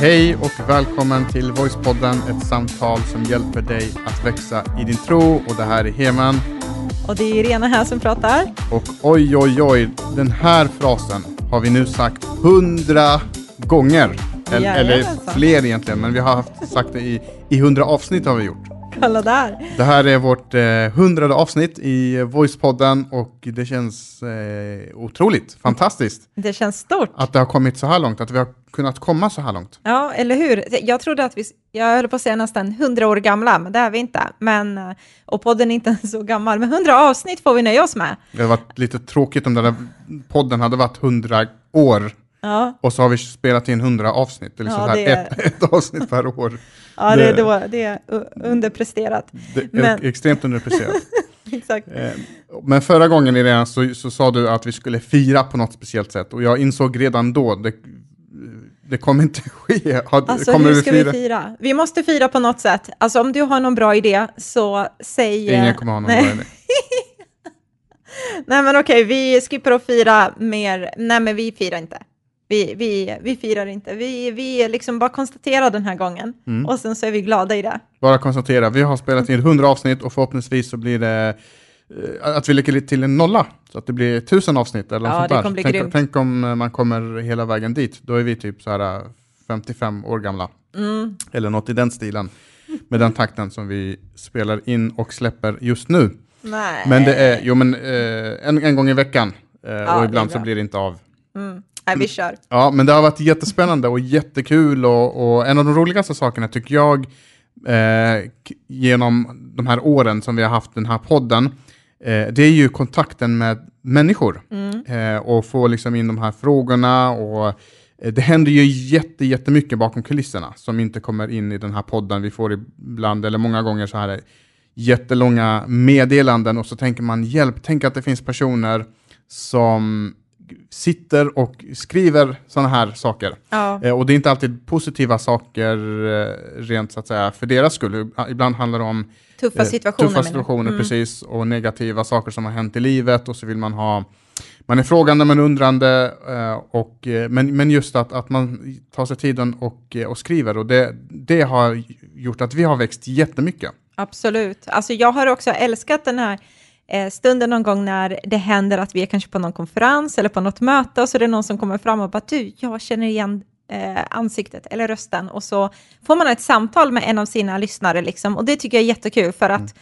Hej och välkommen till Voicepodden, ett samtal som hjälper dig att växa i din tro. Och det här är Heman. Och det är Irena här som pratar. Och oj, oj, oj, den här frasen har vi nu sagt hundra gånger. Eller, eller fler egentligen, men vi har haft, sagt det i, i hundra avsnitt har vi gjort. Kolla där. Det här är vårt eh, hundrade avsnitt i Voicepodden och det känns eh, otroligt, fantastiskt Det känns stort. att det har kommit så här långt, att vi har kunnat komma så här långt. Ja, eller hur? Jag trodde att vi, jag höll på att säga nästan 100 år gamla, men det är vi inte. Men, eh, och podden är inte så gammal, men 100 avsnitt får vi nöja oss med. Det hade varit lite tråkigt om den där podden hade varit hundra år Ja, och så har vi spelat in hundra avsnitt. Det är liksom Ja, det är- ett, ett avsnitt per år. ja det, Det- var, det är underpresterat. Det är Men- extremt underpresterat. Exakt. Eh, Men förra gången Irena så, så sa du att vi skulle fira på något speciellt sätt och jag insåg redan då, det, det kommer inte ske. Har, Alltså hur vi ska fira? vi fira? Vi måste fira på något sätt. Alltså om du har någon bra idé så säg... eh, Ingen kommer ha någon nej. bra idé. Nej men okej, vi skippar att fira mer. Nej men vi firar inte. Vi, vi, vi firar inte. Vi, vi liksom bara konstaterar den här gången. Mm. Och sen så är vi glada i det. Bara konstatera, vi har spelat in 100 avsnitt och förhoppningsvis så blir det eh, att vi lägger lite till en nolla, så att det blir tusen avsnitt eller något Ja, sånt det där. tänk, tänk om eh, man kommer hela vägen dit, då är vi typ så här eh, 55 år gamla. Mm. Eller något i den stilen, med den takten som vi spelar in och släpper just nu. Nej. Men det är, jo men eh, en, en gång i veckan, eh, det och ibland så blir det inte av. Mm. Nej, vi kör. Ja, men det har varit jättespännande och jättekul och, och en av de roligaste sakerna tycker jag eh, genom de här åren som vi har haft den här podden, eh, det är ju kontakten med människor eh, och få liksom in de här frågorna och eh, det händer ju jätte, jättemycket bakom kulisserna som inte kommer in i den här podden. Vi får ibland, eller många gånger så här jättelånga meddelanden och så tänker man hjälp, tänk att det finns personer som sitter och skriver sådana här saker. Ja. Eh, och det är inte alltid positiva saker eh, rent så att säga för deras skull. Ibland handlar det om Tuffa eh, situationer. tuffa situationer Mm. precis, och negativa saker som har hänt i livet och så vill man ha man är frågande men undrande, eh, och, eh, men, men just att, att man tar sig tiden och, och skriver och det, det har gjort att vi har växt jättemycket. Absolut. Alltså jag har också älskat den här stunden någon gång när det händer att vi är kanske på någon konferens eller på något möte och så är det någon som kommer fram och bara du, jag känner igen eh, ansiktet eller rösten. Och så får man ett samtal med en av sina lyssnare liksom. Och det tycker jag är jättekul för att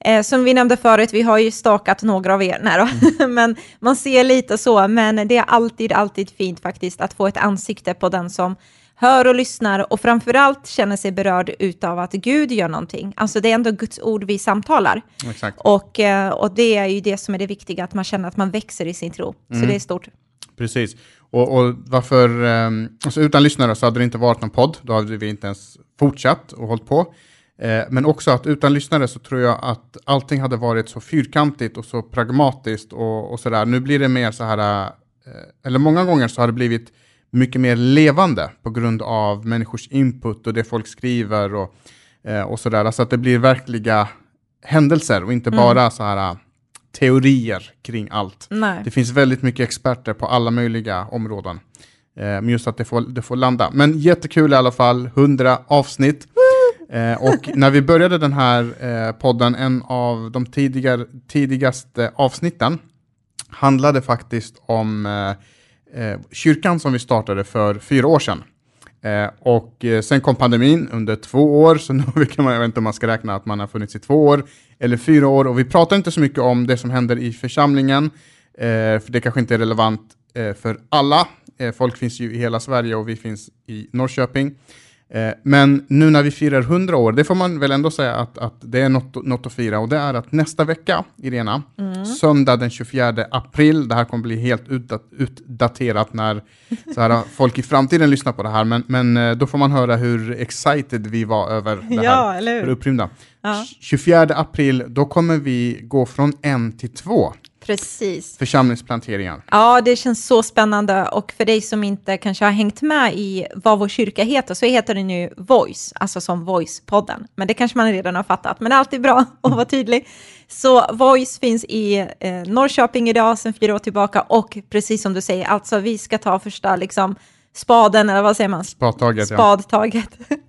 Eh, som vi nämnde förut, vi har ju stakat några av er, nej då. men man ser lite så, men det är alltid, alltid fint faktiskt att få ett ansikte på den som hör och lyssnar och framförallt känner sig berörd utav att Gud gör någonting. Alltså det är ändå Guds ord vi samtalar. Exakt. Och, eh, och det är ju det som är det viktiga, att man känner att man växer i sin tro. Så det är stort. Precis. Och, och varför, um, alltså utan lyssnare så hade det inte varit någon podd, då hade vi inte ens fortsatt och hållit på. Eh, men också att utan lyssnare så tror jag att allting hade varit så fyrkantigt och så pragmatiskt och, och sådär. Nu blir det mer så här, eh, eller många gånger så har det blivit mycket mer levande på grund av människors input och det folk skriver och, eh, och sådär. Alltså att det blir verkliga händelser och inte bara så här teorier kring allt. Nej. Det finns väldigt mycket experter på alla möjliga områden. Eh, men just att det får, det får landa. Men jättekul i alla fall, 100 avsnitt. Eh, och när vi började den här eh, podden, en av de tidigare, tidigaste avsnitten, handlade faktiskt om eh, eh, kyrkan som vi startade för fyra år sedan. Eh, och eh, sen kom pandemin under två år, så nu kan man, jag vet inte om man ska räkna att man har funnits i två år eller fyra år. Och vi pratar inte så mycket om det som händer i församlingen, eh, för det kanske inte är relevant eh, för alla. Eh, folk finns ju i hela Sverige och vi finns i Norrköping. Eh, men nu när vi firar 100 år, det får man väl ändå säga att, att det är något, något att fira. Och det är att nästa vecka, Irena, söndag den 24 april, det här kommer bli helt utdat, utdaterat när så här, folk i framtiden lyssnar på det här, men, men eh, då får man höra hur excited vi var över det här. Ja, eller hur? För det upprymda. Ja. 24 april, då kommer vi gå från en till två Precis. församlingsplanteringar. Ja, det känns så spännande och för dig som inte kanske har hängt med i vad vår kyrka heter så heter den ju Voice, alltså som Voice-podden. Men det kanske man redan har fattat, men det är alltid bra att vara tydlig. Så Voice finns i eh, Norrköping idag sedan fyra år tillbaka och precis som du säger, alltså vi ska ta första liksom spaden, eller vad säger man? Spadtaget, ja. Spadtaget.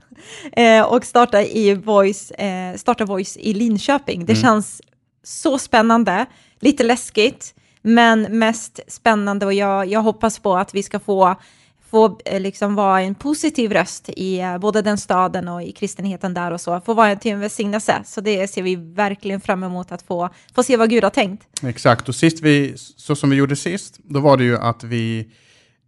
eh, och starta, i Voice, eh, starta Voice i Linköping. Det Mm. känns så spännande, lite läskigt, men mest spännande och jag, jag hoppas på att vi ska få få eh, liksom vara en positiv röst i eh, både den staden och i kristenheten där och så, få vara till en välsignelse. Så det ser vi verkligen fram emot att få, få se vad Gud har tänkt. Exakt, och sist vi, så som vi gjorde sist, då var det ju att vi,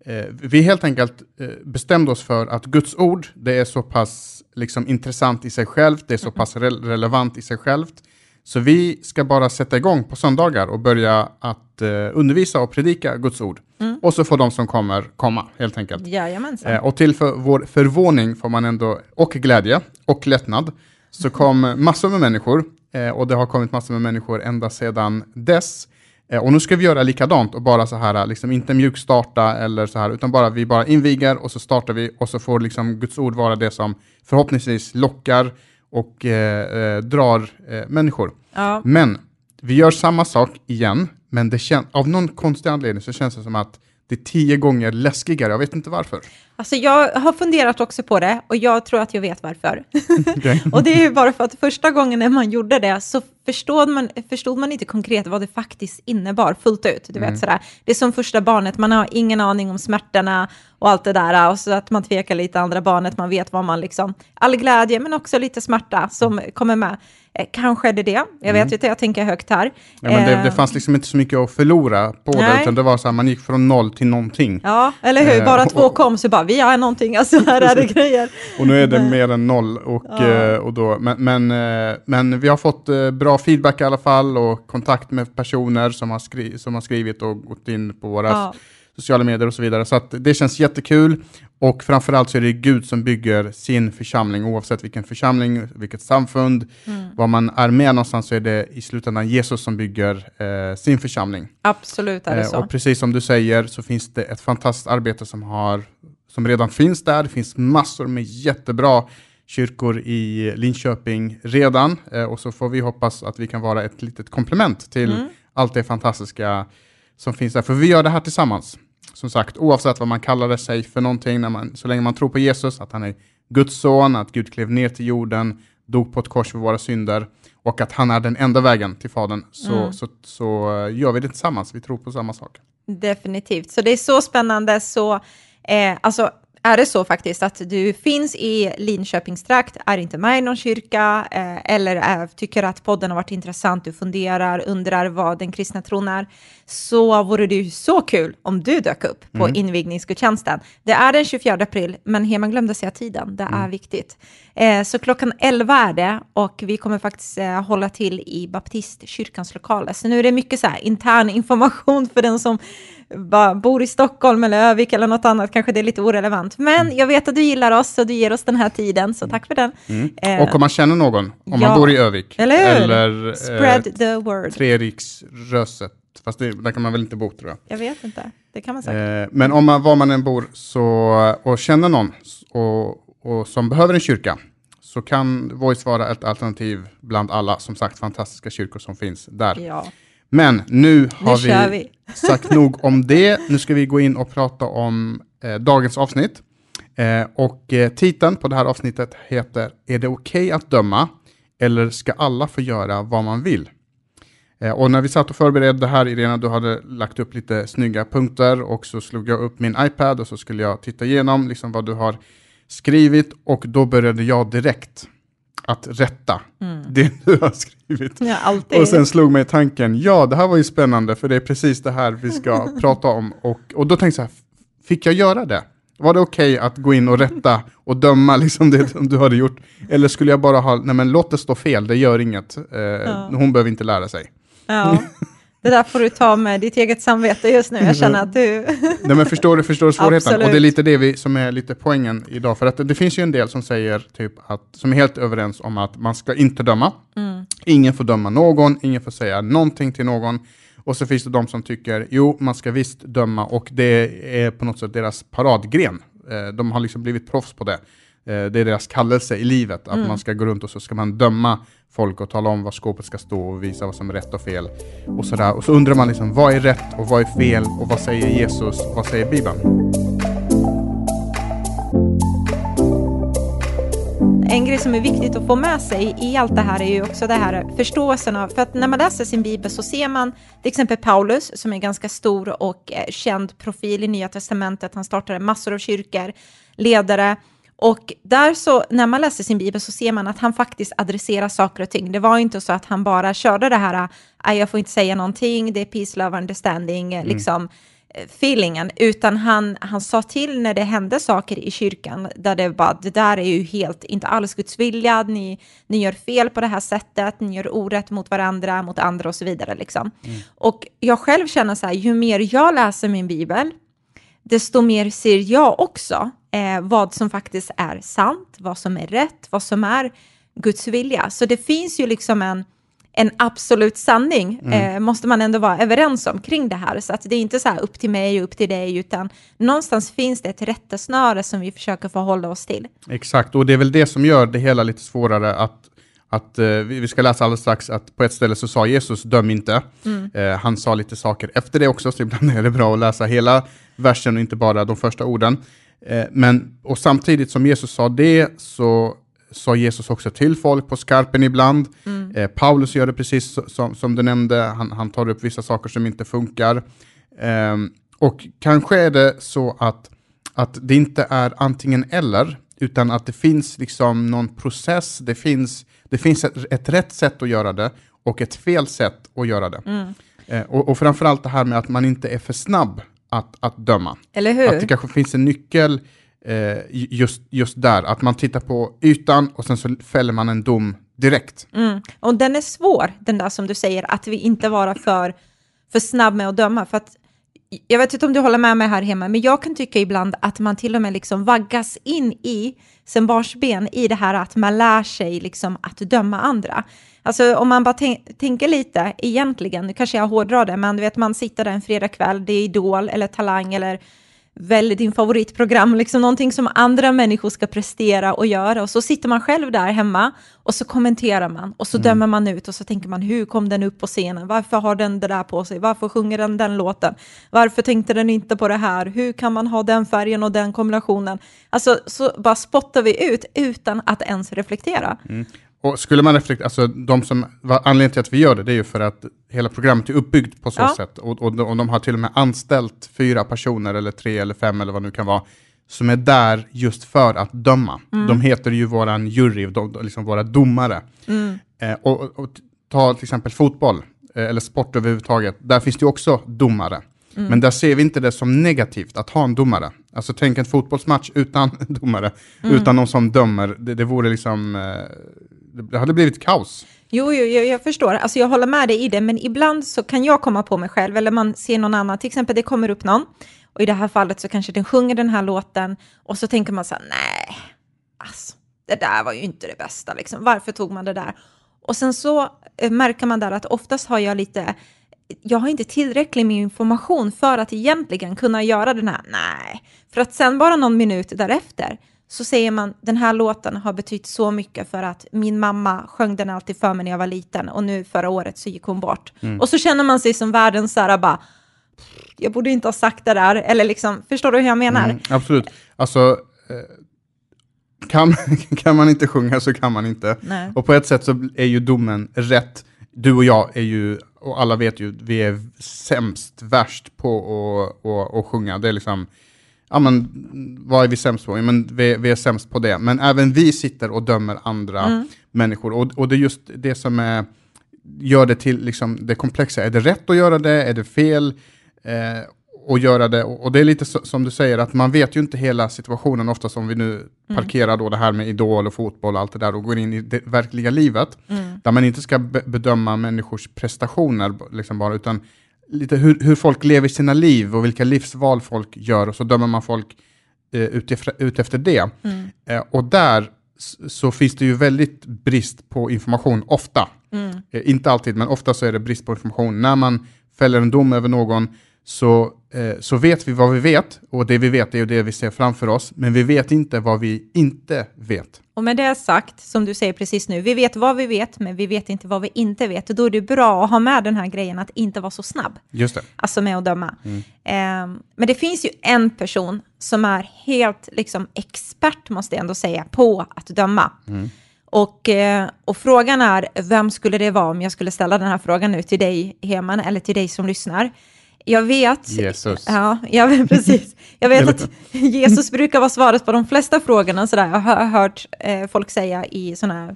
eh, vi helt enkelt eh, bestämde oss för att Guds ord, det är så pass liksom, intressant i sig självt, det är så pass re- relevant i sig självt, så vi ska bara sätta igång på söndagar och börja att eh, undervisa och predika Guds ord. Och så får de som kommer komma, helt enkelt. Jajamensan. Eh, och till för vår förvåning får man ändå, och glädje och lättnad, så kom massor med människor eh, och det har kommit massor med människor ända sedan dess. Eh, och nu ska vi göra likadant och bara så här, liksom inte mjukstarta eller så här, utan bara vi bara inviger och så startar vi och så får liksom Guds ord vara det som förhoppningsvis lockar och eh, eh, drar eh, människor. Ja. Men vi gör samma sak igen, men det kän- av någon konstig anledning så känns det som att det är tio gånger läskigare. Jag vet inte varför. Alltså jag har funderat också på det och jag tror att jag vet varför. Okej. och det är ju bara för att första gången när man gjorde det så förstod man, förstod man inte konkret vad det faktiskt innebar fullt ut. Du vet sådär, det är som första barnet, man har ingen aning om smärtorna och allt det där och så att man tvekar lite andra barnet, man vet vad man liksom, all glädje men också lite smärta som kommer med. Eh, kanske är det det, jag vet inte, jag tänker högt här. Ja, men det, Eh, det fanns liksom inte så mycket att förlora på det, Nej. utan det var så här, man gick från noll till någonting. Ja, eller hur? Eh, Bara och- två kom så bara, vi har någonting, alltså här är det grejer. Och nu är det mer än noll. Och, Ja. eh, och då, men, men, eh, men vi har fått eh, bra feedback i alla fall och kontakt med personer som har, skri- som har skrivit och gått in på våra Ja. sociala medier och så vidare. Så det känns jättekul. Och framförallt så är det Gud som bygger sin församling, oavsett vilken församling, vilket samfund, Mm. var man är med någonstans så är det i slutändan Jesus som bygger eh, sin församling. Absolut är det Eh, så. Och precis som du säger så finns det ett fantastiskt arbete som, har, som redan finns där. Det finns massor med jättebra kyrkor i Linköping redan. Eh, och så får vi hoppas att vi kan vara ett litet komplement till Mm. allt det fantastiska som finns där. För vi gör det här tillsammans. Som sagt, oavsett vad man kallar det sig för någonting, när man, så länge man tror på Jesus, att han är Guds son, att Gud klev ner till jorden, dog på ett kors för våra synder och att han är den enda vägen till Fadern, så, Mm. så, så eh, gör vi det tillsammans. Vi tror på samma sak. Definitivt. Så det är så spännande. Så, eh, alltså, är det så faktiskt att du finns i Linköpingstrakt, är inte med i någon kyrka eh, eller är, tycker att podden har varit intressant, du funderar, undrar vad den kristna tron är, så vore det ju så kul om du dök upp på invigningsgudstjänsten. Det är den 24 april, men Heman glömde säga tiden, det är viktigt. Eh, så klockan 11 är det och vi kommer faktiskt eh, hålla till i Baptistkyrkans lokaler. Så nu är det mycket så här intern information för den som bor i Stockholm eller Övik eller något annat, kanske det är lite orelevant. Men jag vet att du gillar oss och du ger oss den här tiden, så tack för den. Eh, Och om man känner någon, om ja. man bor i Övik, Eller eller eh, Spread the word. Treriksröset, fast det, där kan man väl inte bo tror jag. Jag vet inte, det kan man säkert. Eh, men om man, var man än bor så, och känner någon och, och som behöver en kyrka, så kan Voice vara ett alternativ bland alla, som sagt, fantastiska kyrkor som finns där. Ja, Men nu har kör vi, vi. sagt nog om det. Nu ska vi gå in och prata om eh, dagens avsnitt. Eh, och eh, titeln på det här avsnittet heter Är det okej att döma? Eller ska alla få göra vad man vill? Eh, och när vi satt och förberedde det här, Irena, du hade lagt upp lite snygga punkter och så slog jag upp min iPad och så skulle jag titta igenom liksom vad du har skrivit och då började jag direkt att rätta det du har skrivit. ja. Och sen slog mig tanken, ja det här var ju spännande för det är precis det här vi ska prata om. Och, och då tänkte jag, fick jag göra det? Var det okej att gå in och rätta och döma liksom det som du hade gjort? Eller skulle jag bara ha, nej men låt det stå fel, det gör inget. Eh, Hon behöver inte lära sig. Ja, det där får du ta med ditt eget samvete just nu. Jag känner att du... Nej men förstår du, förstår svårigheten? Absolut. Och det är lite det vi, som är lite poängen idag. För att det, finns ju en del som säger, typ att, som är helt överens om att man ska inte döma. Ingen får döma någon, ingen får säga någonting till någon. Och så finns det de som tycker, jo, man ska visst döma och det är på något sätt deras paradgren. Eh, De har liksom blivit proffs på det. Eh, det är deras kallelse i livet, att mm. man ska gå runt och så ska man döma folk och tala om var skåpet ska stå och visa vad som är rätt och fel. Och, sådär. och så undrar man liksom, vad är rätt och vad är fel och vad säger Jesus och vad säger Bibeln? en grej som är viktigt att få med sig i allt det här är ju också det här förståelsen av, för att när man läser sin bibel så ser man till exempel Paulus som är ganska stor och eh, känd profil i Nya Testamentet. Han startade massor av kyrkor, ledare, och där så, när man läser sin bibel så ser man att han faktiskt adresserar saker och ting. Det var inte så att han bara körde det här, jag får inte säga någonting, det är peace, love, understanding, mm. liksom feelingen, utan han, han sa till när det hände saker i kyrkan, där det bara, det där är ju helt, inte alls Guds vilja, ni, ni gör fel på det här sättet, ni gör orätt mot varandra, mot andra och så vidare. Liksom. Mm. Och jag själv känner så här, ju mer jag läser min bibel, desto mer ser jag också eh, vad som faktiskt är sant, vad som är rätt, vad som är Guds vilja. Så det finns ju liksom en, en absolut sanning, mm. eh, måste man ändå vara överens om kring det här. Så att det är inte så här upp till mig och upp till dig, utan någonstans finns det ett rättesnöre som vi försöker förhålla oss till. Exakt, och det är väl det som gör det hela lite svårare att att, eh, vi ska läsa alldeles strax att på ett ställe så sa Jesus döm inte. Mm. Eh, han sa lite saker efter det också, så ibland är det bra att läsa hela versen och inte bara de första orden. Eh, men, och samtidigt som Jesus sa det så sa Jesus också till folk på skarpen ibland. Mm. Eh, Paulus gör det precis som, som du nämnde, han, han tar upp vissa saker som inte funkar. Eh, och kanske är det så att, att det inte är antingen eller, utan att det finns liksom någon process, det finns, det finns ett, ett rätt sätt att göra det och ett fel sätt att göra det. Mm. Eh, och, och framförallt det här med att man inte är för snabb att, att döma. Eller hur? Att det kanske finns en nyckel eh, just, just där, att man tittar på ytan och sen så fäller man en dom direkt. Mm. Och den är svår, den där som du säger, att vi inte vara för, för snabb med att döma. För att, jag vet inte om du håller med mig här hemma, men jag kan tycka ibland att man till och med liksom vaggas in i, sen barnsben, i det här att man lär sig liksom att döma andra. Alltså om man bara tänker lite, egentligen, nu kanske jag hårdrar det, men du vet man sitter där en fredagkväll, det är Idol eller Talang eller välj din favoritprogram, liksom någonting som andra människor ska prestera och göra. Och så sitter man själv där hemma och så kommenterar man och så mm. dömer man ut och så tänker man hur kom den upp på scenen? Varför har den det där på sig? Varför sjunger den den låten? Varför tänkte den inte på det här? Hur kan man ha den färgen och den kombinationen? Alltså så bara spottar vi ut utan att ens reflektera. Mm. Och skulle man reflektera, alltså de som, anledningen till att vi gör det, det är ju för att hela programmet är uppbyggt på så ja. sätt. Och, och, och de har till och med anställt fyra personer, eller tre eller fem eller vad det nu kan vara, som är där just för att döma. Mm. De heter ju våran jury, de, liksom våra domare. Mm. Eh, och, och, ta till exempel fotboll, eh, eller sport överhuvudtaget, där finns det ju också domare. Mm. Men där ser vi inte det som negativt att ha en domare. Alltså tänk en fotbollsmatch utan domare, mm. utan någon som dömer. Det, det vore liksom... Eh, det hade blivit kaos. Jo, jo jag, jag förstår. Alltså jag håller med dig i det, men ibland så kan jag komma på mig själv, eller man ser någon annan, till exempel det kommer upp någon, och i det här fallet så kanske den sjunger den här låten, och så tänker man så här, nej, alltså, det där var ju inte det bästa, liksom. varför tog man det där? Och sen så eh, märker man där att oftast har jag lite, jag har inte tillräckligt med information för att egentligen kunna göra den här, nej, för att sen bara någon minut därefter så säger man den här låten har betytt så mycket för att min mamma sjöng den alltid för mig när jag var liten och nu förra året så gick hon bort. Mm. Och så känner man sig som världens så här bara, jag borde inte ha sagt det där, eller liksom, förstår du hur jag menar? Mm, absolut. Alltså, eh, kan, kan man inte sjunga så kan man inte. Nej. Och på ett sätt så är ju domen rätt. Du och jag är ju, och alla vet ju, vi är sämst, värst på att, att, att sjunga. Det är liksom ja men vad är vi sämst på? Ja, men vi, vi, är sämst på det. Men även vi sitter och dömer andra mm. människor. Och, och det är just det som är, gör det till liksom, det komplexa. Är det rätt att göra det? Är det fel? Eh, att göra det. Och det är lite så, som du säger, att man vet ju inte hela situationen, ofta som vi nu mm. parkerar då det här med idol och fotboll och allt det där och går in i det verkliga livet, mm. där man inte ska be bedöma människors prestationer liksom bara, utan lite hur, hur folk lever sina liv och vilka livsval folk gör och så dömer man folk eh, utefter, utefter det. Mm. Eh, och där så finns det ju väldigt brist på information, ofta. Mm. Eh, inte alltid, men ofta så är det brist på information. När man fäller en dom över någon så, eh, så vet vi vad vi vet, och det vi vet är ju det vi ser framför oss, men vi vet inte vad vi inte vet. Och med det sagt, som du säger precis nu, vi vet vad vi vet, men vi vet inte vad vi inte vet. Och då är det bra att ha med den här grejen att inte vara så snabb. Just det. Alltså med att döma. Mm. Eh, men det finns ju en person som är helt liksom expert, måste jag ändå säga, på att döma. Mm. Och, eh, och frågan är, vem skulle det vara om jag skulle ställa den här frågan nu till dig, Heman, eller till dig som lyssnar? Jag vet, Jesus. Ja, jag vet, precis. Jag vet att Jesus brukar vara svaret på de flesta frågorna. Sådär. Jag har hört eh, folk säga i sådana här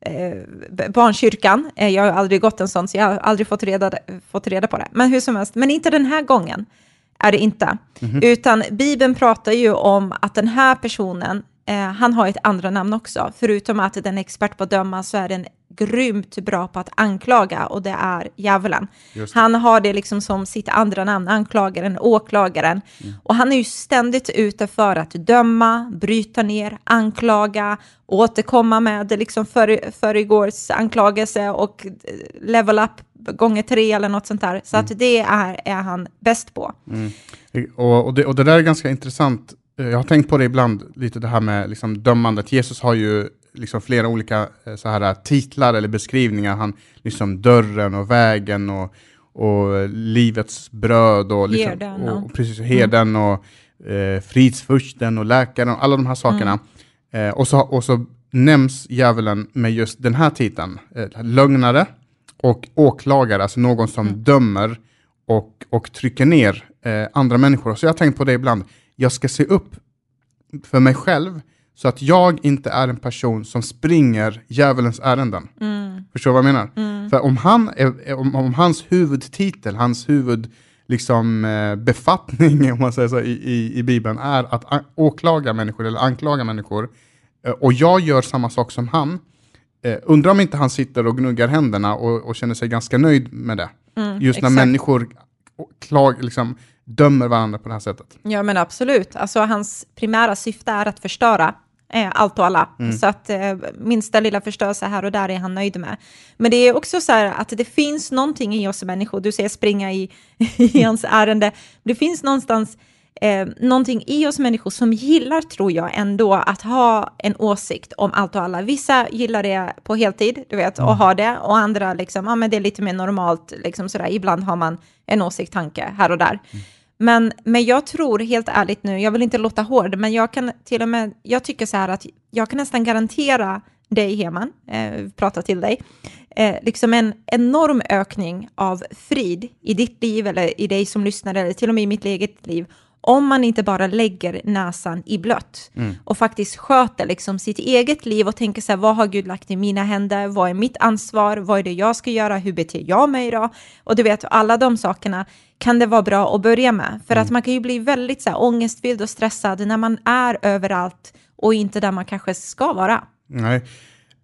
eh, barnkyrkan. Eh, jag har aldrig gått en sån, så jag har aldrig fått reda, fått reda på det. Men hur som helst, men inte den här gången är det inte. Mm -hmm. Utan Bibeln pratar ju om att den här personen, eh, han har ett andra namn också. Förutom att den är expert på att döma så är den grymt bra på att anklaga och det är djävulen. Han har det liksom som sitt andra namn, anklagaren, åklagaren. Mm. Och han är ju ständigt ute för att döma, bryta ner, anklaga, återkomma med liksom för, föregårs anklagelse och level up gånger tre eller något sånt där. Så mm. att det är, är han bäst på. Mm. Och, och, det, och det där är ganska intressant. Jag har tänkt på det ibland, lite det här med liksom dömandet. Jesus har ju liksom flera olika eh, så här, titlar eller beskrivningar. Han, liksom dörren och vägen och, och livets bröd och, liksom, herden, och, och precis, herden mm. och eh, fridsfursten och läkaren och alla de här sakerna. Mm. Eh, och, så, och så nämns djävulen med just den här titeln, eh, lögnare och åklagare, alltså någon som mm. dömer och, och trycker ner eh, andra människor. Så jag har tänkt på det ibland, jag ska se upp för mig själv så att jag inte är en person som springer djävulens ärenden. Mm. Förstår du vad jag menar? Mm. För om, han är, om, om, hans huvudtitel, hans huvud liksom, eh, befattning om man säger så, i, i, i Bibeln är att åklaga människor eller anklaga människor eh, och jag gör samma sak som han, eh, undrar om inte han sitter och gnuggar händerna och, och känner sig ganska nöjd med det. Mm, Just när exakt. människor klag, liksom, dömer varandra på det här sättet. Ja men absolut, alltså hans primära syfte är att förstöra eh, allt och alla. Mm. Så att eh, minsta lilla förstörelse här och där är han nöjd med. Men det är också så här att det finns någonting i oss människor, du säger springa i, i hans ärende, det finns någonstans eh, någonting i oss människor som gillar, tror jag, ändå att ha en åsikt om allt och alla. Vissa gillar det på heltid, du vet, och mm. ha det, och andra liksom, ja men det är lite mer normalt, liksom sådär, ibland har man en åsikt, tanke här och där. Mm. Men, men jag tror helt ärligt nu, jag vill inte låta hård, men jag kan till och med, jag tycker så här att jag kan nästan garantera dig, Heman, eh, prata till dig, eh, liksom en enorm ökning av frid i ditt liv eller i dig som lyssnar eller till och med i mitt eget liv om man inte bara lägger näsan i blött mm. och faktiskt sköter liksom sitt eget liv och tänker så här, vad har Gud lagt i mina händer? Vad är mitt ansvar? Vad är det jag ska göra? Hur beter jag mig då? Och du vet, alla de sakerna kan det vara bra att börja med. För mm. att man kan ju bli väldigt så här, ångestfylld och stressad när man är överallt och inte där man kanske ska vara. Nej,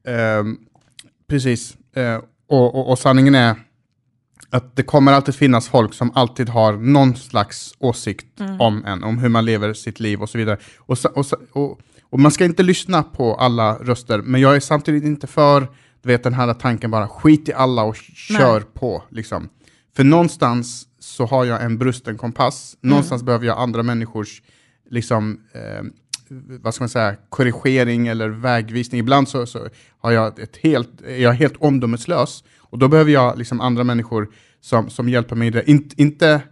eh, precis. Eh, och, och, och sanningen är att det kommer alltid finnas folk som alltid har någon slags åsikt mm. om en, om hur man lever sitt liv och så vidare. Och, och, och, och, man ska inte lyssna på alla röster, men jag är samtidigt inte för du vet, den här tanken bara skit i alla och kör Nej. på. Liksom. För någonstans så har jag en brusten kompass, mm. någonstans behöver jag andra människors liksom, eh, vad ska man säga, korrigering eller vägvisning. Ibland så, så har jag ett helt, är jag helt omdömeslös och då behöver jag liksom andra människor som, som hjälper mig i det. In, inte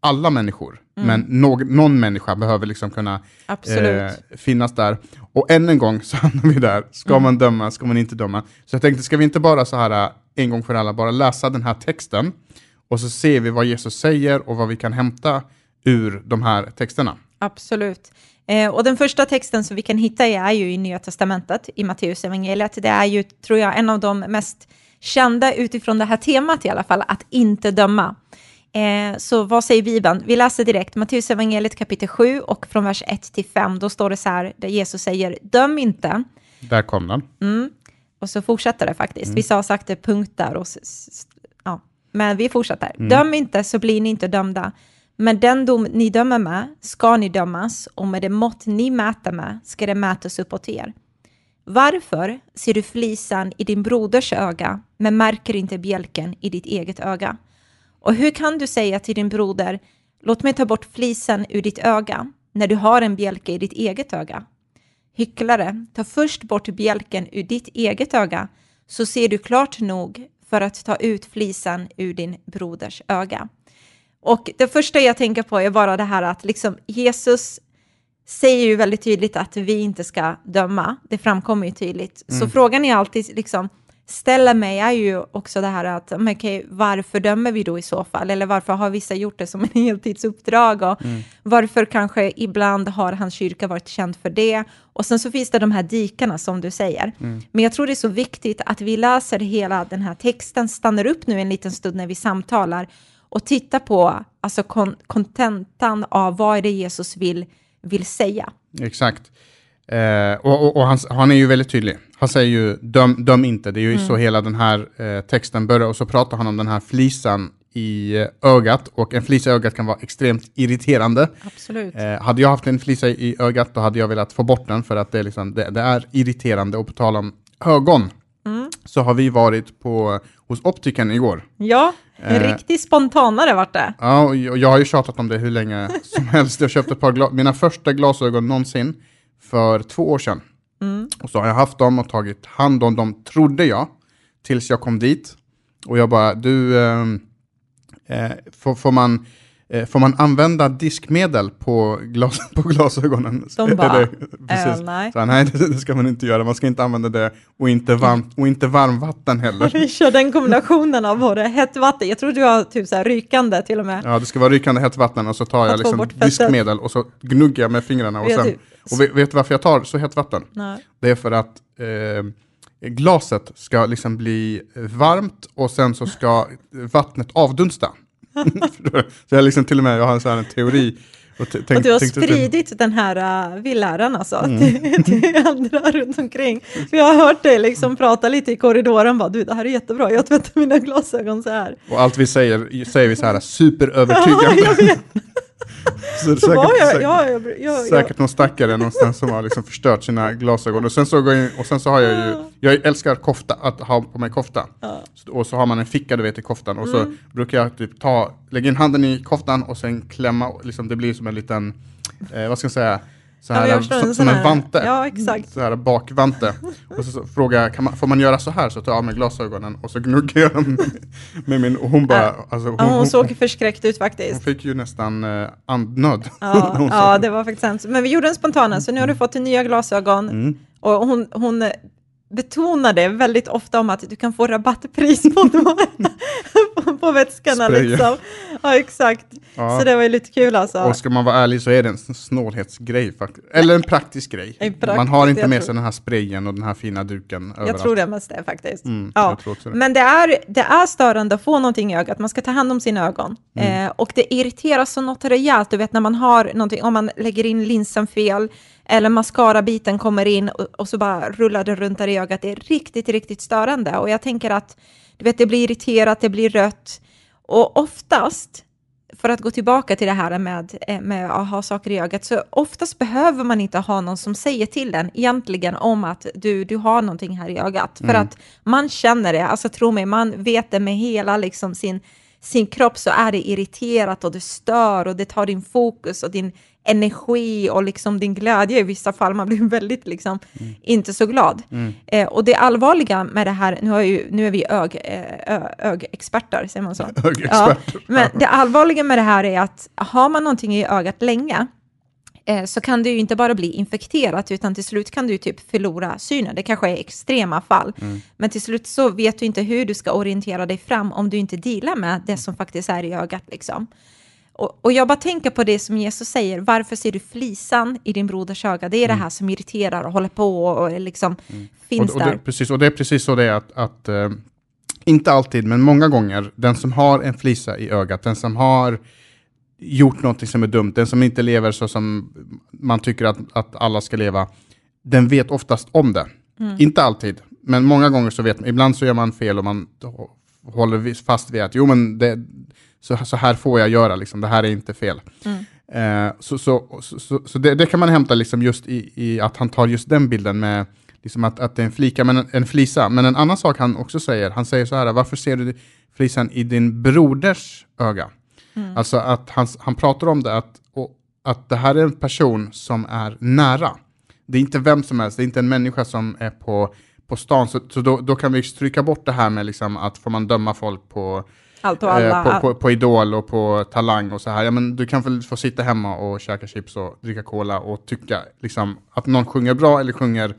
alla människor, mm. men no, någon människa behöver liksom kunna eh, finnas där. Och än en gång så hamnar vi där, ska mm. man döma, ska man inte döma? Så jag tänkte, ska vi inte bara så här en gång för alla, bara läsa den här texten och så ser vi vad Jesus säger och vad vi kan hämta ur de här texterna. Absolut. Eh, och den första texten som vi kan hitta är ju i Nya Testamentet, i Matteus evangeliet. Det är ju, tror jag, en av de mest kända utifrån det här temat i alla fall, att inte döma. Eh, så vad säger Bibeln? Vi läser direkt Matteus evangeliet kapitel 7 och från vers 1 till 5, då står det så här, där Jesus säger, döm inte. Där kom den. Mm. Och så fortsätter det faktiskt. Mm. Vissa har sagt det punkt där, och, ja. men vi fortsätter. Mm. Döm inte så blir ni inte dömda. Men den dom ni dömer med ska ni dömas och med det mått ni mäter med ska det mätas uppåt er. Varför ser du flisan i din broders öga men märker inte bjälken i ditt eget öga? Och hur kan du säga till din broder, låt mig ta bort flisen ur ditt öga, när du har en bjälke i ditt eget öga? Hycklare, ta först bort bjälken ur ditt eget öga, så ser du klart nog för att ta ut flisen ur din broders öga. Och det första jag tänker på är bara det här att liksom Jesus säger ju väldigt tydligt att vi inte ska döma. Det framkommer ju tydligt. Mm. Så frågan är alltid liksom, ställer mig är ju också det här att, okay, varför dömer vi då i så fall? Eller varför har vissa gjort det som en heltidsuppdrag? Och mm. Varför kanske ibland har hans kyrka varit känd för det? Och sen så finns det de här dikarna som du säger. Mm. Men jag tror det är så viktigt att vi läser hela den här texten, stannar upp nu en liten stund när vi samtalar och tittar på alltså kontentan av vad är det Jesus vill, vill säga. Exakt. Eh, och, och, och han, han, är ju väldigt tydlig. Han säger ju döm, döm inte, det är ju mm. så hela den här eh, texten börjar, och så pratar han om den här flisan i eh, ögat, och en flisa i ögat kan vara extremt irriterande. Absolut. Eh, hade jag haft en flisa i ögat, då hade jag velat få bort den, för att det är, liksom, det, det är irriterande. Och på tal om ögon, mm. så har vi varit på, hos optiken igår. Ja, en eh, riktig spontanare vart det. Ja, och jag har ju tjatat om det hur länge som helst. Jag köpte ett par mina första glasögon någonsin för två år sedan. Mm. Och så har jag haft dem och tagit hand om dem, trodde jag, tills jag kom dit. Och jag bara, du, eh, eh, får, får, man, får man använda diskmedel på, glas, på glasögonen? De bara, det, precis. Äh, nej. Så, nej, det, ska man inte göra. Man ska inte använda det och inte, varmt, och inte varmvatten heller. Vi kör den kombinationen av både hett vatten, jag tror du har typ så här rykande till och med. Ja, det ska vara rykande hett vatten och så tar jag liksom diskmedel och så gnuggar jag med fingrarna. Och sen, och vet, vet du varför jag tar så hett vatten? Nej. Det är för att eh, glaset ska liksom bli varmt och sen så ska vattnet avdunsta. så jag liksom till och med, jag har en sån här teori. Och, tänk, och, du har spridit den här uh, villäran alltså mm. till, till, andra runt omkring. För jag har hört dig liksom prata lite i korridoren, bara, du det här är jättebra, jag tvättar mina glasögon så här. Och allt vi säger, säger vi så här superövertygande. Så, så säkert, jag, säkert, ja, jag, jag, säkert någon stackare någonstans som har liksom förstört sina glasögon. Och sen så, går jag, och sen så har jag ju, jag älskar kofta, att ha på mig kofta. Ja. och så har man en ficka du vet i koftan. Och så mm. brukar jag typ ta, lägga in handen i koftan och sen klämma, liksom, det blir som en liten, eh, vad ska jag säga, så här, ja, som, som en vante. Ja, exakt. Så här bakvante. Och så, så frågar jag, man, får man göra så här? Så tar jag av mig glasögonen och så gnuggar jag dem med min, och hon bara... Alltså, hon, ja, hon, såg förskräckt ut faktiskt. Hon fick ju nästan eh, andnöd. Ja, ja det var faktiskt hemskt. Men vi gjorde en spontan, så nu har du fått nya glasögon. Mm. Och hon, hon betonade väldigt ofta om att du kan få rabattpris på, på, på vätskorna. Liksom. Ja, exakt. Ja. Så det var ju lite kul alltså. Och ska man vara ärlig så är det en snålhetsgrej faktiskt. Eller en praktisk grej. En praktisk, man har inte med sig den här sprayen och den här fina duken Jag tror det mest det faktiskt. Mm, ja. Det. Men det är, det är störande att få någonting i ögat. Man ska ta hand om sina ögon. Mm. Eh, och det irriterar så något rejält. Du vet när man har någonting, om man lägger in linsen fel, eller mascara-biten kommer in och, och, så bara rullar det runt där i ögat. Det är riktigt, riktigt störande. Och jag tänker att du vet, det blir irriterat, det blir rött. Och oftast, för att gå tillbaka till det här med, eh, med att ha saker i ögat, så oftast behöver man inte ha någon som säger till en egentligen om att du, du har någonting här i ögat. Mm. För att man känner det, alltså tro mig, man vet det med hela liksom sin sin kropp så är det irriterat och det stör och det tar din fokus och din energi och liksom din glädje i vissa fall. Man blir väldigt liksom mm. inte så glad. Mm. Eh, och det allvarliga med det här, nu, är, ju, nu är vi ög, eh, ögexperter, säger man så? Ja, men det allvarliga med det här är att har man någonting i ögat länge, eh, så kan det ju inte bara bli infekterat, utan till slut kan du typ förlora synen. Det kanske är extrema fall, mm. men till slut så vet du inte hur du ska orientera dig fram om du inte dealar med det som faktiskt är i ögat. Liksom. Och, och, jag bara tänker på det som Jesus säger, varför ser du flisan i din broders öga? Det är mm. det här som irriterar och håller på och liksom mm. finns och, och där. precis, och det är precis så det är att, att uh, inte alltid, men många gånger, den som har en flisa i ögat, den som har gjort något som är dumt, den som inte lever så som man tycker att, att alla ska leva, den vet oftast om det. Mm. Inte alltid, men många gånger så vet man, ibland så gör man fel och man håller fast vid att jo men det, så, så här får jag göra, liksom, det här är inte fel. Mm. Eh, så så, så, så det, det, kan man hämta liksom just i, i, att han tar just den bilden med liksom att, att det är en, flika, men en, en flisa. Men en annan sak han också säger, han säger så här, varför ser du flisan i din broders öga? Mm. Alltså att han, han pratar om det, att, och, att det här är en person som är nära. Det är inte vem som helst, det är inte en människa som är på, på stan. Så, så då, då kan vi stryka bort det här med liksom att får man döma folk på allt och alla. Eh, på, på, på, Idol och på Talang och så här. Ja, men du kan väl få sitta hemma och käka chips och dricka cola och tycka liksom, att någon sjunger bra eller sjunger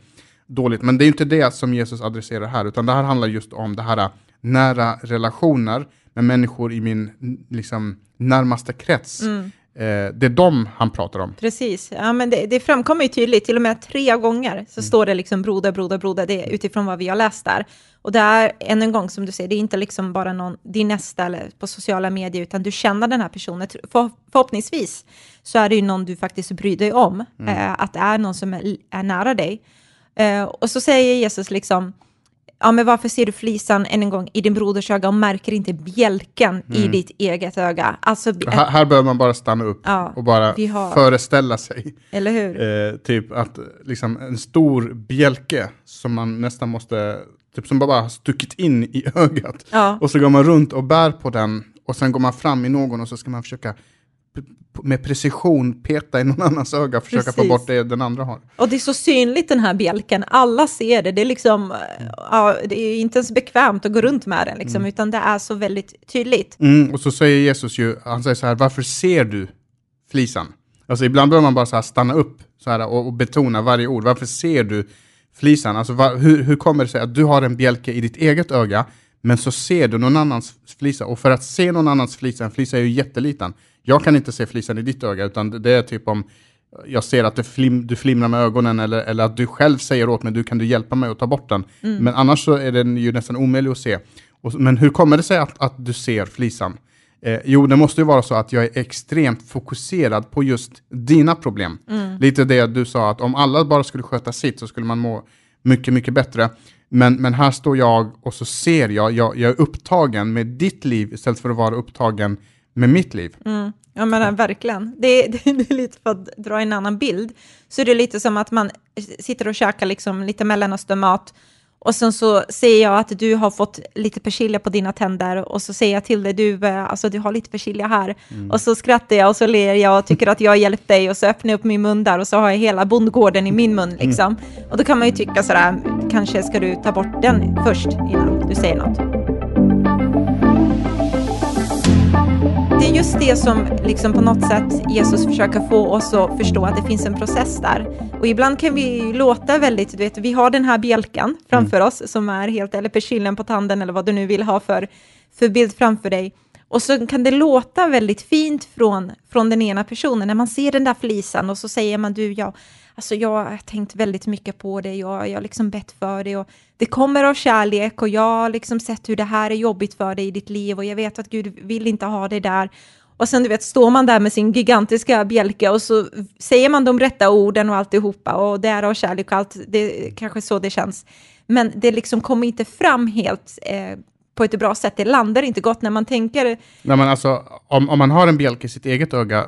dåligt. Men det är inte det som Jesus adresserar här, utan det här handlar just om det här nära relationer med människor i min liksom, närmaste krets. Mm. Eh, det är dem han pratar om. Precis, ja, men det, det framkommer ju tydligt, till och med tre gånger så mm. står det liksom broder, broder, broder, det är utifrån vad vi har läst där. Och det är, än en gång som du säger, det är inte liksom bara någon, din nästa eller på sociala medier, utan du känner den här personen. För, förhoppningsvis så är det ju någon du faktiskt bryr dig om, mm. eh, att det är någon som är, är nära dig. Eh, och så säger Jesus liksom, ja men varför ser du flisan än en gång i din broders öga och märker inte bjälken mm. i ditt eget öga? Alltså, här, här bör man bara stanna upp ja, och bara föreställa sig. Eller hur? Eh, typ att liksom en stor bjälke som man nästan måste, typ som bara har stuckit in i ögat. Ja. Och så går man runt och bär på den och sen går man fram i någon och så ska man försöka med precision peta i någon annans öga och försöka Precis. få bort det den andra har. Och det är så synligt den här bjälken, alla ser det, det är liksom, ja, det är inte ens bekvämt att gå runt med den, liksom, mm. utan det är så väldigt tydligt. Mm, och så säger Jesus ju, han säger så här, varför ser du flisan? Alltså ibland behöver man bara så stanna upp så här, och, och betona varje ord, varför ser du flisan? Alltså var, hur, hur kommer det sig att du har en bjälke i ditt eget öga, men så ser du någon annans flisa, och för att se någon annans flisa, en flisa är ju jätteliten, jag kan inte se flisan i ditt öga, utan det är typ om jag ser att du, flim, du flimrar med ögonen eller, eller att du själv säger åt mig, du kan du hjälpa mig att ta bort den. Mm. Men annars så är den ju nästan omöjlig att se. Och, men hur kommer det sig att, att du ser flisan? Eh, jo, det måste ju vara så att jag är extremt fokuserad på just dina problem. Mm. Lite det du sa, att om alla bara skulle sköta sitt så skulle man må mycket, mycket bättre. Men, men här står jag och så ser jag, jag, jag är upptagen med ditt liv istället för att vara upptagen med mitt liv. Mm. Ja, men verkligen. Det, det, det, är lite för att dra en annan bild. Så är det lite som att man sitter och käkar liksom lite mellanösternmat och sen så ser jag att du har fått lite persilja på dina tänder och så säger jag till dig, du, eh, alltså, du har lite persilja här. Mm. Och så skrattar jag och så ler jag och tycker att jag har hjälpt dig och så öppnar jag upp min mun där och så har jag hela bondgården i min mun. Mm. Liksom. Mm. Och då kan man ju tycka sådär, kanske ska du ta bort den först innan du säger något. Är just det som liksom på något sätt Jesus försöker få oss att förstå att det finns en process där. Och ibland kan vi låta väldigt, du vet, vi har den här bjälkan framför mm. oss som är helt, eller persillen på tanden eller vad du nu vill ha för, för bild framför dig. Och så kan det låta väldigt fint från, från den ena personen när man ser den där flisan och så säger man du, ja, alltså jag har tänkt väldigt mycket på det, jag, jag har liksom bett för det och det kommer av kärlek och jag har liksom sett hur det här är jobbigt för dig i ditt liv och jag vet att Gud vill inte ha det där. Och sen du vet, står man där med sin gigantiska bjälke och så säger man de rätta orden och alltihopa och det är av kärlek och allt, det är kanske så det känns. Men det liksom kommer inte fram helt eh, på ett bra sätt, det landar inte gott när man tänker... Nej, men alltså, om, om man har en bjälke i sitt eget öga,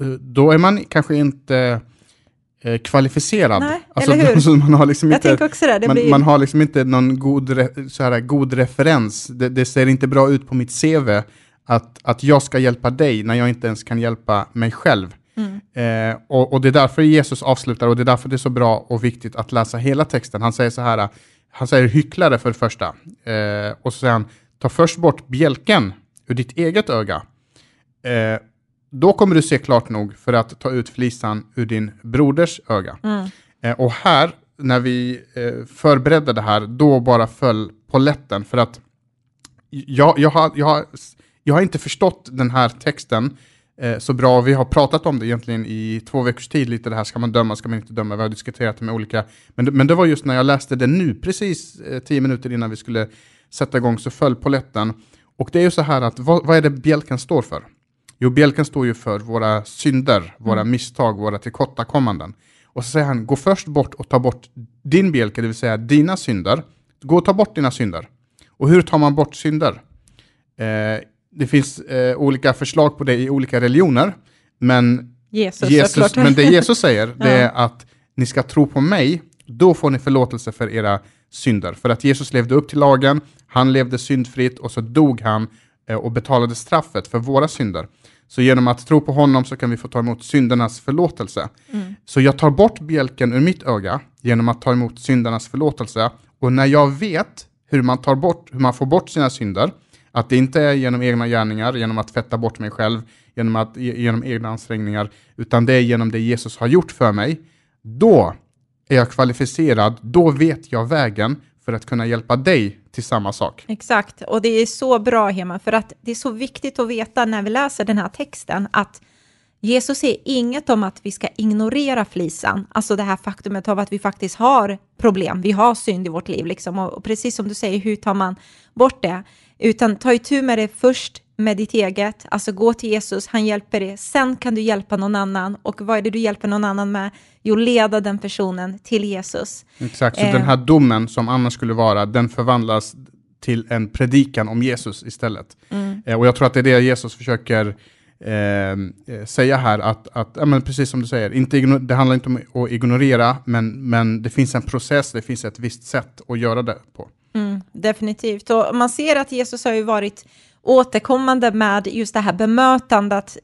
eh, då är man kanske inte eh, kvalificerad. Nej, alltså, eller hur? Man har liksom Jag inte, också det. det man, blir... man, har liksom inte någon god, re, så här, god referens. Det, det, ser inte bra ut på mitt CV att, att jag ska hjälpa dig när jag inte ens kan hjälpa mig själv. Mm. Eh, och, och, det är därför Jesus avslutar, och det är därför det är så bra och viktigt att läsa hela texten. Han säger så här, han säger hycklare för det första, eh, och så säger han, ta först bort bjälken ur ditt eget öga. Eh, då kommer du se klart nog för att ta ut flisan ur din broders öga. Mm. Eh, och här, när vi eh, förberedde det här, då bara föll poletten. För att jag, jag, har, jag, har, jag har inte förstått den här texten eh, så bra. Vi har pratat om det egentligen i två veckors tid, lite det här, ska man döma, ska man inte döma? Vi har diskuterat det med olika, men, men det var just när jag läste det nu, precis eh, tio minuter innan vi skulle sätta igång, så föll poletten. Och det är ju så här att, vad, vad är det bjälken står för? Jo, bjälken står ju för våra synder, våra mm. misstag, våra tillkortakommanden. Och så säger han, gå först bort och ta bort din bjälke, det vill säga dina synder. Gå och ta bort dina synder. Och hur tar man bort synder? Eh, det finns eh, olika förslag på det i olika religioner, men Jesus, Jesus men det Jesus säger, det är att ni ska tro på mig då får ni förlåtelse för era synder. För att Jesus levde upp till lagen, han levde syndfritt och så dog han och betalade straffet för våra synder. Så genom att tro på honom så kan vi få ta emot syndernas förlåtelse. Mm. Så jag tar bort bjälken ur mitt öga genom att ta emot syndernas förlåtelse. Och när jag vet hur man, tar bort, hur man får bort sina synder, att det inte är genom egna gärningar, genom att fetta bort mig själv, genom, att, genom egna ansträngningar, utan det är genom det Jesus har gjort för mig, då är jag kvalificerad, då vet jag vägen för att kunna hjälpa dig till samma sak. Exakt, och det är så bra Hema, för att det är så viktigt att veta när vi läser den här texten att Jesus säger inget om att vi ska ignorera flisan, alltså det här faktumet av att vi faktiskt har problem, vi har synd i vårt liv, liksom. och, och precis som du säger, hur tar man bort det? Utan ta itu med det först med ditt eget, alltså gå till Jesus, han hjälper dig, sen kan du hjälpa någon annan. Och vad är det du hjälper någon annan med? Jo, leda den personen till Jesus. Exakt, så eh. den här domen som annars skulle vara, den förvandlas till en predikan om Jesus istället. Mm. Eh, och jag tror att det är det Jesus försöker eh, säga här, att, att ja, men precis som du säger, inte det handlar inte om att ignorera, men, men det finns en process, det finns ett visst sätt att göra det på. Mm, definitivt, och man ser att Jesus har ju varit återkommande med just det här bemötandet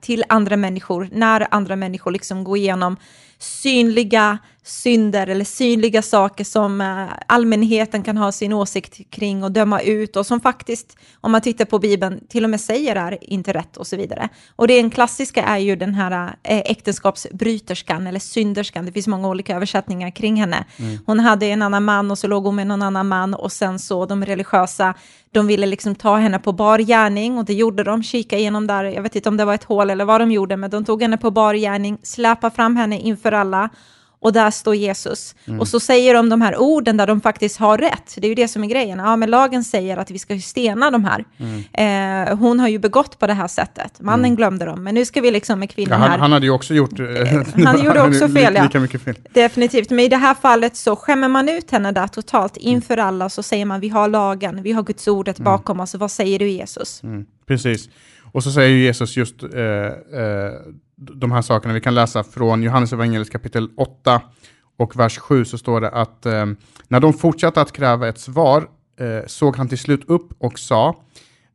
till andra människor, när andra människor liksom går igenom synliga synder eller synliga saker som eh, allmänheten kan ha sin åsikt kring och döma ut och som faktiskt, om man tittar på Bibeln, till och med säger är inte rätt och så vidare. Och det en klassiska är ju den här eh, äktenskapsbryterskan eller synderskan, det finns många olika översättningar kring henne. Mm. Hon hade en annan man och så låg hon med någon annan man och sen så de religiösa, de ville liksom ta henne på bar gärning och det gjorde de, kika igenom där, jag vet inte om det var ett hål eller vad de gjorde, men de tog henne på bar gärning, släpade fram henne inför alla och där står Jesus. Mm. Och så säger de de här orden där de faktiskt har rätt. Det är ju det som är grejen. Ja, men lagen säger att vi ska stena de här. Mm. Eh, hon har ju begått på det här sättet. Mannen mm. glömde dem, men nu ska vi liksom med kvinnan ja, han, här. Han hade ju också gjort... Eh, han gjorde också fel, ja. Lika mycket fel. Definitivt, men i det här fallet så skämmer man ut henne där totalt inför alla, så säger man vi har lagen, vi har Guds ordet mm. bakom oss, vad säger du Jesus? Mm. Precis. Och så säger Jesus just eh, eh, de här sakerna. Vi kan läsa från Johannes evangeliet kapitel 8 och vers 7 så står det att eh, när de fortsatte att kräva ett svar eh, såg han till slut upp och sa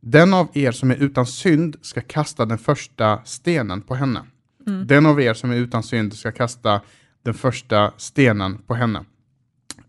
den av er som är utan synd ska kasta den första stenen på henne. Mm. Den av er som är utan synd ska kasta den första stenen på henne.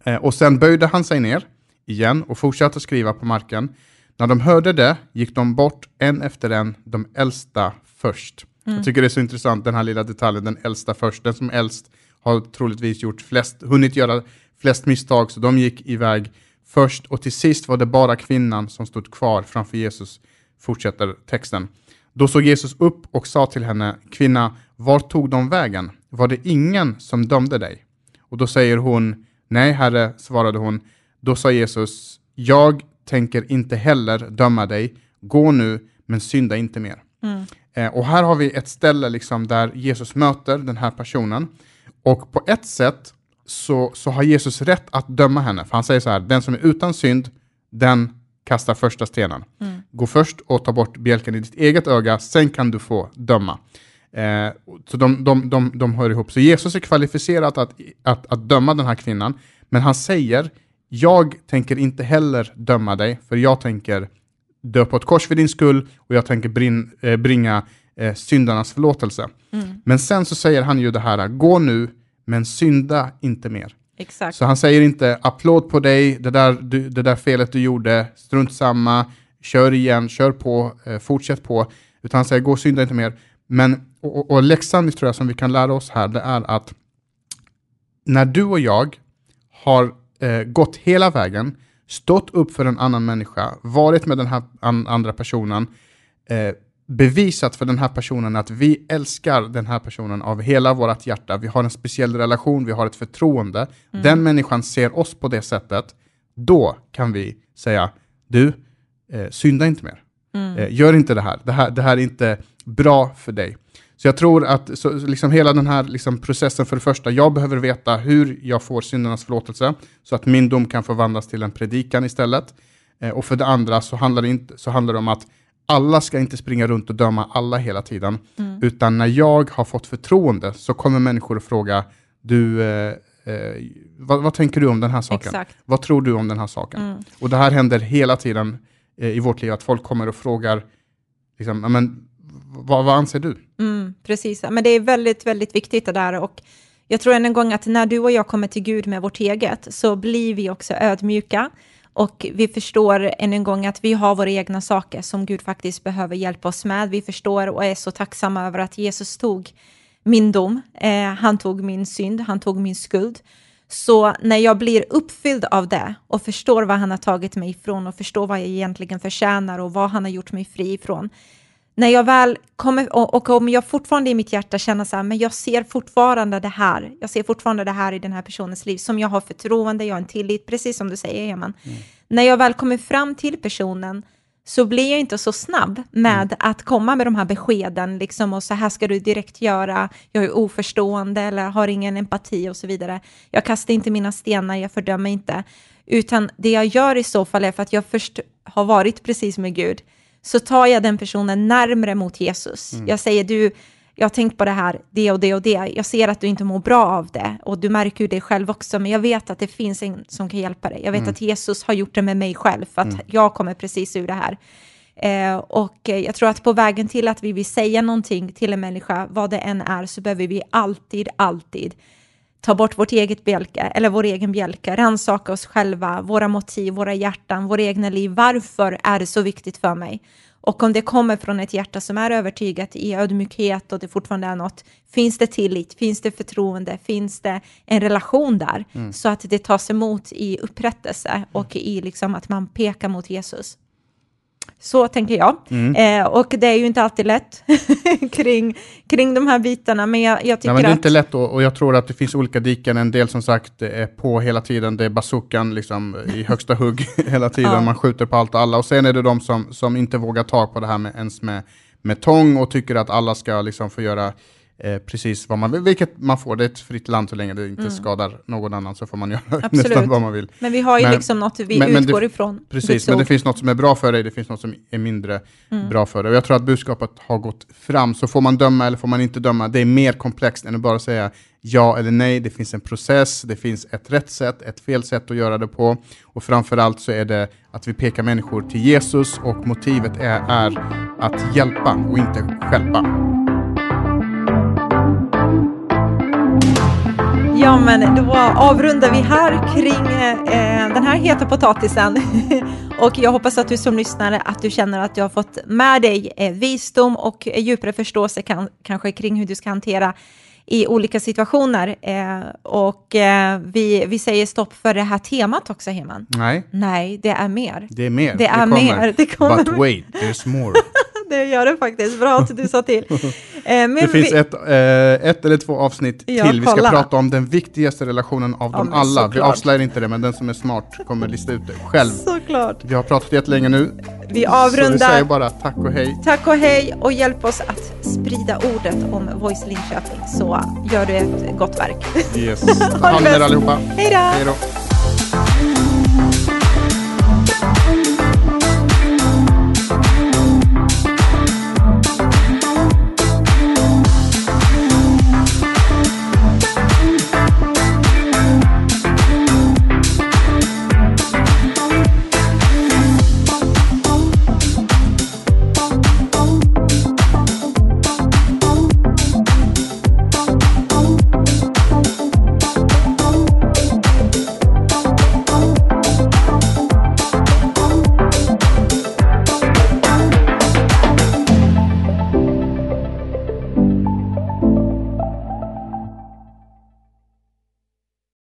Eh, och sen böjde han sig ner igen och fortsatte skriva på marken. När de hörde det gick de bort en efter en, de äldsta först. Mm. Jag tycker det är så intressant, den här lilla detaljen, den äldsta först. Den som äldst har troligtvis gjort flest, hunnit göra flest misstag, så de gick iväg först och till sist var det bara kvinnan som stod kvar framför Jesus, fortsätter texten. Då såg Jesus upp och sa till henne, kvinna, var tog de vägen? Var det ingen som dömde dig? Och då säger hon, nej herre, svarade hon. Då sa Jesus, jag tänker inte heller döma dig, gå nu, men synda inte mer. Mm. Eh, och här har vi ett ställe liksom där Jesus möter den här personen. Och på ett sätt så, så har Jesus rätt att döma henne. För han säger så här, den som är utan synd, den kastar första stenen. Mm. Gå först och ta bort bjälken i ditt eget öga, sen kan du få döma. Eh, så de, de, de, de hör ihop. Så Jesus är kvalificerad att, att, att döma den här kvinnan, men han säger, jag tänker inte heller döma dig, för jag tänker dö på ett kors för din skull och jag tänker brin, eh, bringa eh, syndarnas förlåtelse. Mm. Men sen så säger han ju det här, gå nu, men synda inte mer. Exakt. Så han säger inte applåd på dig, det där, du, det där felet du gjorde, strunt samma, kör igen, kör på, eh, fortsätt på. Utan han säger gå och synda inte mer. Men, och, och läxan tror jag som vi kan lära oss här, det är att när du och jag har eh, gått hela vägen, stått upp för en annan människa, varit med den här an andra personen, eh, bevisat för den här personen att vi älskar den här personen av hela vårt hjärta. Vi har en speciell relation, vi har ett förtroende. Mm. Den människan ser oss på det sättet. Då kan vi säga, du, eh, synda inte mer. Mm. Eh, gör inte det här. det här. Det här är inte bra för dig. Så jag tror att så, liksom hela den här liksom, processen, för det första, jag behöver veta hur jag får syndernas förlåtelse, så att min dom kan förvandlas till en predikan istället. Eh, och för det andra så handlar, det inte, så handlar det om att alla ska inte springa runt och döma alla hela tiden, mm. utan när jag har fått förtroende så kommer människor att fråga, du, eh, eh, vad, vad, tänker du om den här saken? Exakt. Vad tror du om den här saken? Mm. Och det här händer hela tiden eh, i vårt liv, att folk kommer och frågar, liksom, men, vad, vad anser du? Mm, precis, men det är väldigt, väldigt viktigt det där. Och jag tror än en gång att när du och jag kommer till Gud med vårt eget, så blir vi också ödmjuka. Och vi förstår än en gång att vi har våra egna saker som Gud faktiskt behöver hjälpa oss med. Vi förstår och är så tacksamma över att Jesus tog min dom, eh, han tog min synd, han tog min skuld. Så när jag blir uppfylld av det och förstår vad han har tagit mig ifrån och förstår vad jag egentligen förtjänar och vad han har gjort mig fri ifrån. När jag väl kommer, och, om jag fortfarande i mitt hjärta känner så här, men jag ser fortfarande det här, jag ser fortfarande det här i den här personens liv, som jag har förtroende, jag har en tillit, precis som du säger, Heman. Mm. När jag väl kommer fram till personen så blir jag inte så snabb med mm. att komma med de här beskeden, liksom, och så här ska du direkt göra, jag är oförstående eller har ingen empati och så vidare. Jag kastar inte mina stenar, jag fördömer inte, utan det jag gör i så fall är för att jag först har varit precis med Gud, så tar jag den personen närmre mot Jesus. Mm. Jag säger, du, jag har tänkt på det här, det och det och det. Jag ser att du inte mår bra av det och du märker ju det själv också, men jag vet att det finns en som kan hjälpa dig. Jag vet mm. att Jesus har gjort det med mig själv, för att mm. jag kommer precis ur det här. Eh, och jag tror att på vägen till att vi vill säga någonting till en människa, vad det än är, så behöver vi alltid, alltid ta bort vårt eget bjälke, eller vår egen bjälke, rannsaka oss själva, våra motiv, våra hjärtan, våra egna liv. Varför är det så viktigt för mig? Och om det kommer från ett hjärta som är övertygat i ödmjukhet och det fortfarande är något, finns det tillit, finns det förtroende, finns det en relation där, mm. så att det tas emot i upprättelse och i liksom att man pekar mot Jesus. Så tänker jag. Mm. Eh, och det är ju inte alltid lätt kring, kring de här bitarna, men jag, jag tycker Nej, men Det är att... inte lätt och, och, jag tror att det finns olika diken. En del som sagt är på hela tiden, det är bazookan liksom, i högsta hugg hela tiden. Ja. Man skjuter på allt och alla. Och sen är det de som, som inte vågar ta på det här med, ens med, med tång och tycker att alla ska liksom få göra eh, precis vad man vill, vilket man får. Det är ett fritt land så länge det inte mm. skadar någon annan så får man göra Absolut. nästan vad man vill. Men vi har ju men, liksom något vi men, utgår men det, ifrån. Precis, men det finns något som är bra för dig, det finns något som är mindre mm. bra för dig. Och jag tror att budskapet har gått fram, så får man döma eller får man inte döma, det är mer komplext än att bara säga ja eller nej, det finns en process, det finns ett rätt sätt, ett fel sätt att göra det på. Och framförallt så är det att vi pekar människor till Jesus och motivet är, är att hjälpa och inte stjälpa. Ja, men då avrundar vi här kring eh, den här heta potatisen. och jag hoppas att du som lyssnare att du känner att du har fått med dig eh, visdom och djupare förståelse kan, kanske kring hur du ska hantera i olika situationer. Eh, och eh, vi, vi säger stopp för det här temat också, Heman. Nej. Nej, det är mer. Det är mer. Det, det är kommer. mer. Det kommer. But wait, there's more. det gör det faktiskt. Bra att du sa till. Eh, det finns vi... ett, eh, ett eller två avsnitt ja, till. Vi ska kolla. prata om den viktigaste relationen av ja, dem alla. Såklart. Vi avslöjar inte det, men den som är smart kommer lista ut det själv. Såklart. Vi har pratat jättelänge nu. Vi avrundar. Så vi säger bara tack och hej. Tack och hej och hjälp oss att sprida ordet om Voice Linköping så gör du ett gott verk. Yes. Ta hand om er allihopa. Hej då.